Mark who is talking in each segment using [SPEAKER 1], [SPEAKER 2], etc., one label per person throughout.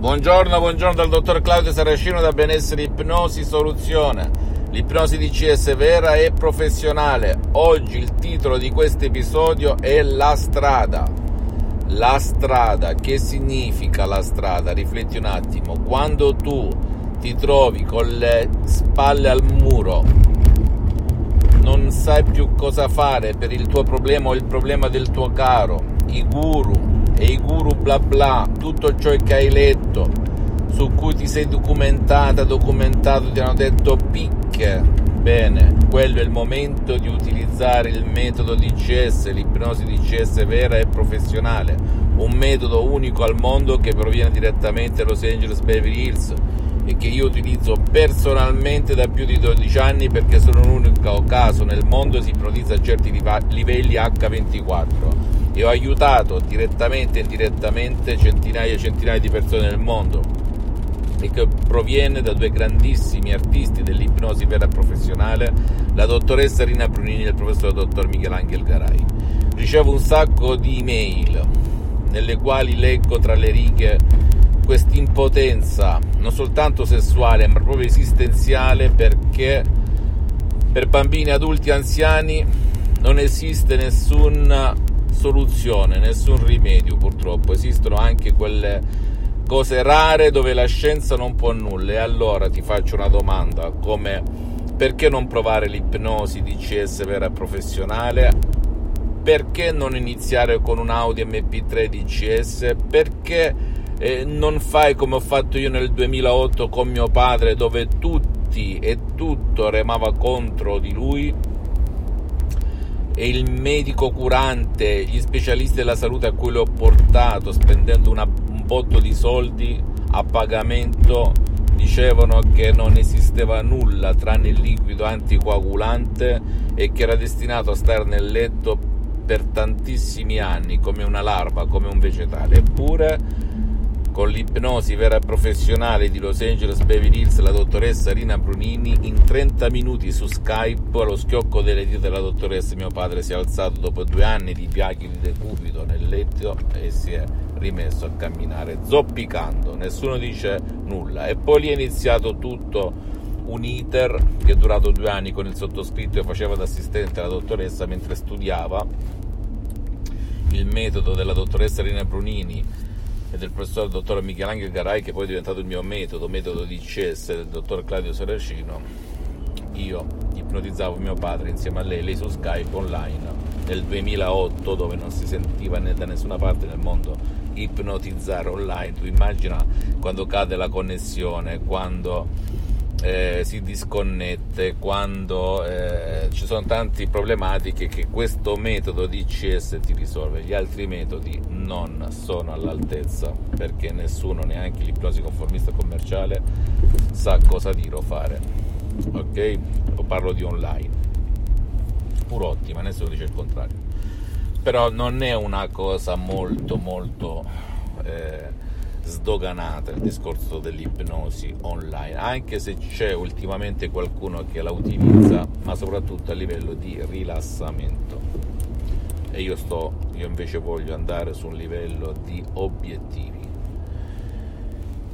[SPEAKER 1] Buongiorno, buongiorno dal dottor Claudio Saracino da Benessere Ipnosi Soluzione. L'ipnosi DCS vera e professionale. Oggi il titolo di questo episodio è La strada. La strada, che significa la strada? Rifletti un attimo. Quando tu ti trovi con le spalle al muro, non sai più cosa fare per il tuo problema o il problema del tuo caro, i guru e i guru bla bla, tutto ciò che hai letto, su cui ti sei documentata, documentato, ti hanno detto picche. Bene, quello è il momento di utilizzare il metodo DCS, l'ipnosi DCS vera e professionale, un metodo unico al mondo che proviene direttamente da Los Angeles Beverly Hills e che io utilizzo personalmente da più di 12 anni perché sono l'unico caso nel mondo che si ipnotizza a certi livelli H24 e ho aiutato direttamente e indirettamente centinaia e centinaia di persone nel mondo e che proviene da due grandissimi artisti dell'ipnosi vera professionale, la dottoressa Rina Brunini e il professor dottor Michelangelo Garai. Ricevo un sacco di email nelle quali leggo tra le righe questa impotenza non soltanto sessuale ma proprio esistenziale perché per bambini, adulti, anziani non esiste nessuna soluzione, nessun rimedio purtroppo, esistono anche quelle cose rare dove la scienza non può nulla e allora ti faccio una domanda come perché non provare l'ipnosi DCS vera e professionale? Perché non iniziare con un Audi MP3 DCS? Perché eh, non fai come ho fatto io nel 2008 con mio padre dove tutti e tutto remava contro di lui e il medico curante, gli specialisti della salute a cui l'ho portato spendendo una, un botto di soldi a pagamento dicevano che non esisteva nulla tranne il liquido anticoagulante e che era destinato a stare nel letto per tantissimi anni come una larva, come un vegetale. Eppure con l'ipnosi vera professionale di Los Angeles Beverly Hills, la dottoressa Rina Brunini, in 30 minuti su Skype, allo schiocco delle dita della dottoressa, mio padre si è alzato dopo due anni di piaghi di decubito nel letto e si è rimesso a camminare zoppicando, nessuno dice nulla. E poi lì è iniziato tutto un iter che è durato due anni con il sottoscritto e faceva da assistente alla dottoressa mentre studiava il metodo della dottoressa Rina Brunini e del professor dottor Michelangelo Garai che poi è diventato il mio metodo, metodo di CS del dottor Claudio Saracino, io ipnotizzavo mio padre insieme a lei, lei su Skype online nel 2008 dove non si sentiva né da nessuna parte nel mondo ipnotizzare online, tu immagina quando cade la connessione, quando eh, si disconnette, quando eh, ci sono tante problematiche che questo metodo di ICS ti risolve, gli altri metodi non sono all'altezza perché nessuno, neanche l'ipnosi conformista commerciale, sa cosa dire o fare. Ok? Parlo di online, pur ottima, nessuno dice il contrario. Però non è una cosa molto molto... Eh, sdoganata il discorso dell'ipnosi online, anche se c'è ultimamente qualcuno che la utilizza, ma soprattutto a livello di rilassamento. E io sto, io invece voglio andare su un livello di obiettivi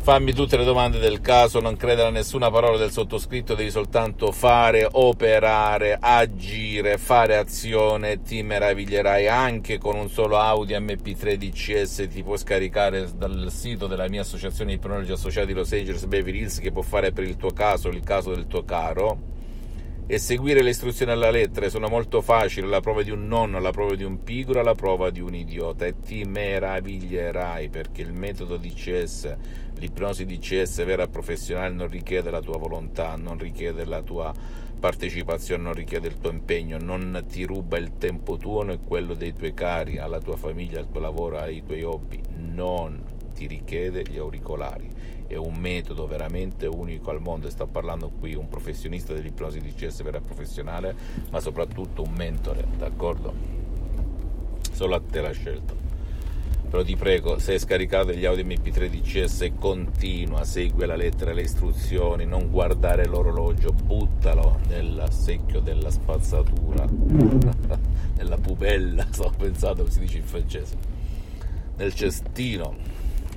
[SPEAKER 1] Fammi tutte le domande del caso, non credere a nessuna parola del sottoscritto, devi soltanto fare, operare, agire, fare azione, ti meraviglierai. Anche con un solo Audi MP3 DCS, ti puoi scaricare dal sito della mia associazione di ipnologi associati Los Angeles Beverly Hills che può fare per il tuo caso, il caso del tuo caro e seguire le istruzioni alla lettera. Sono molto facili, la prova di un nonno, la prova di un pigro, la prova di un idiota e ti meraviglierai perché il metodo DCS, l'ipnosi DCS vera e professionale non richiede la tua volontà, non richiede la tua partecipazione, non richiede il tuo impegno, non ti ruba il tempo tuo e quello dei tuoi cari, alla tua famiglia, al tuo lavoro, ai tuoi hobby, non ti richiede gli auricolari. È un metodo veramente unico al mondo e sto parlando qui un professionista dell'ipnosi DCS vera professionale, ma soprattutto un mentore, d'accordo? Solo a te la scelta però ti prego, se hai scaricato gli audio MP3 DCS continua, segui la lettera e le istruzioni, non guardare l'orologio, buttalo nel secchio della spazzatura, nella pubella, stavo pensando come si dice in francese, nel cestino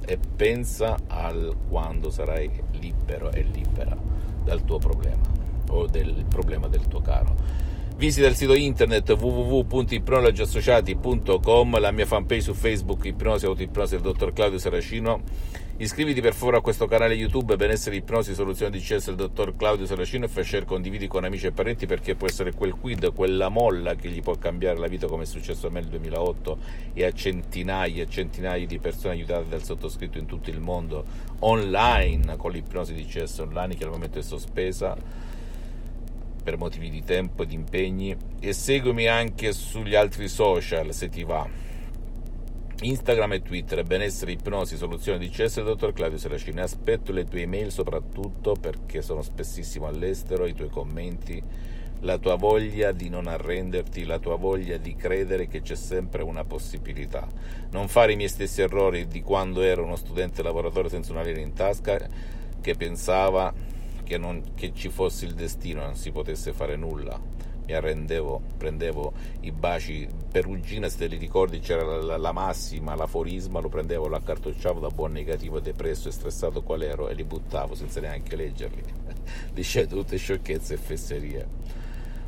[SPEAKER 1] e pensa al quando sarai libero e libera dal tuo problema o del problema del tuo caro Visita il sito internet www.ipnologiassociati.com, la mia fanpage su Facebook Ipnosi Autoipnosi del dottor Claudio Saracino. Iscriviti per favore a questo canale YouTube Benessere Ipnosi Soluzione di CS del dottor Claudio Saracino e fai share, condividi con amici e parenti perché può essere quel quid, quella molla che gli può cambiare la vita come è successo a me nel 2008 e a centinaia e centinaia di persone aiutate dal sottoscritto in tutto il mondo online con l'ipnosi di CS online che al momento è sospesa per motivi di tempo e di impegni e seguimi anche sugli altri social se ti va. Instagram e Twitter, benessere, ipnosi, soluzione di CS, dottor Claudio Seracini. Aspetto le tue email soprattutto perché sono spessissimo all'estero, i tuoi commenti, la tua voglia di non arrenderti, la tua voglia di credere che c'è sempre una possibilità. Non fare i miei stessi errori di quando ero uno studente lavoratore senza una lira in tasca che pensava che, non, che ci fosse il destino, non si potesse fare nulla. Mi arrendevo, prendevo i baci perugina, se te li ricordi c'era la, la, la massima, l'aforisma, lo prendevo, lo accartocciavo da buon negativo, depresso e stressato qual ero e li buttavo senza neanche leggerli. Dicevo tutte sciocchezze e fesserie.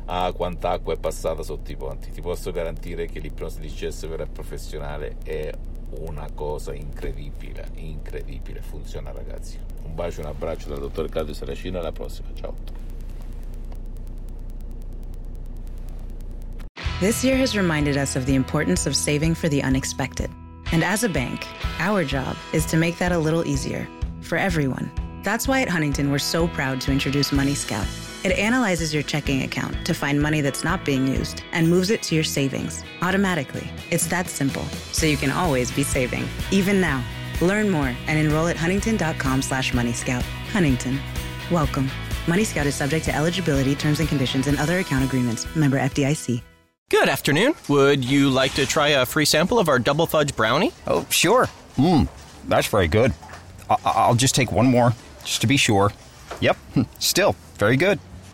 [SPEAKER 1] Ah, quanta acqua è passata sotto i ponti. Ti posso garantire che l'ipnosi di CS vera professionale è una cosa incredibile, incredibile. Funziona, ragazzi. Un bacio, un abbraccio dal dottor Claudio Saracino. Alla prossima. Ciao.
[SPEAKER 2] This year has reminded us of the importance of saving for the unexpected. And as a bank, our job is to make that a little easier for everyone. That's why at Huntington, we're so proud to introduce Money Scout it analyzes your checking account to find money that's not being used and moves it to your savings automatically. It's that simple, so you can always be saving, even now. Learn more and enroll at huntington.com slash moneyscout. Huntington. Welcome. Money Scout is subject to eligibility, terms and conditions, and other account agreements. Member FDIC.
[SPEAKER 3] Good afternoon. Would you like to try a free sample of our double fudge brownie?
[SPEAKER 4] Oh, sure. Mmm, that's very good. I- I'll just take one more, just to be sure. Yep, still very good.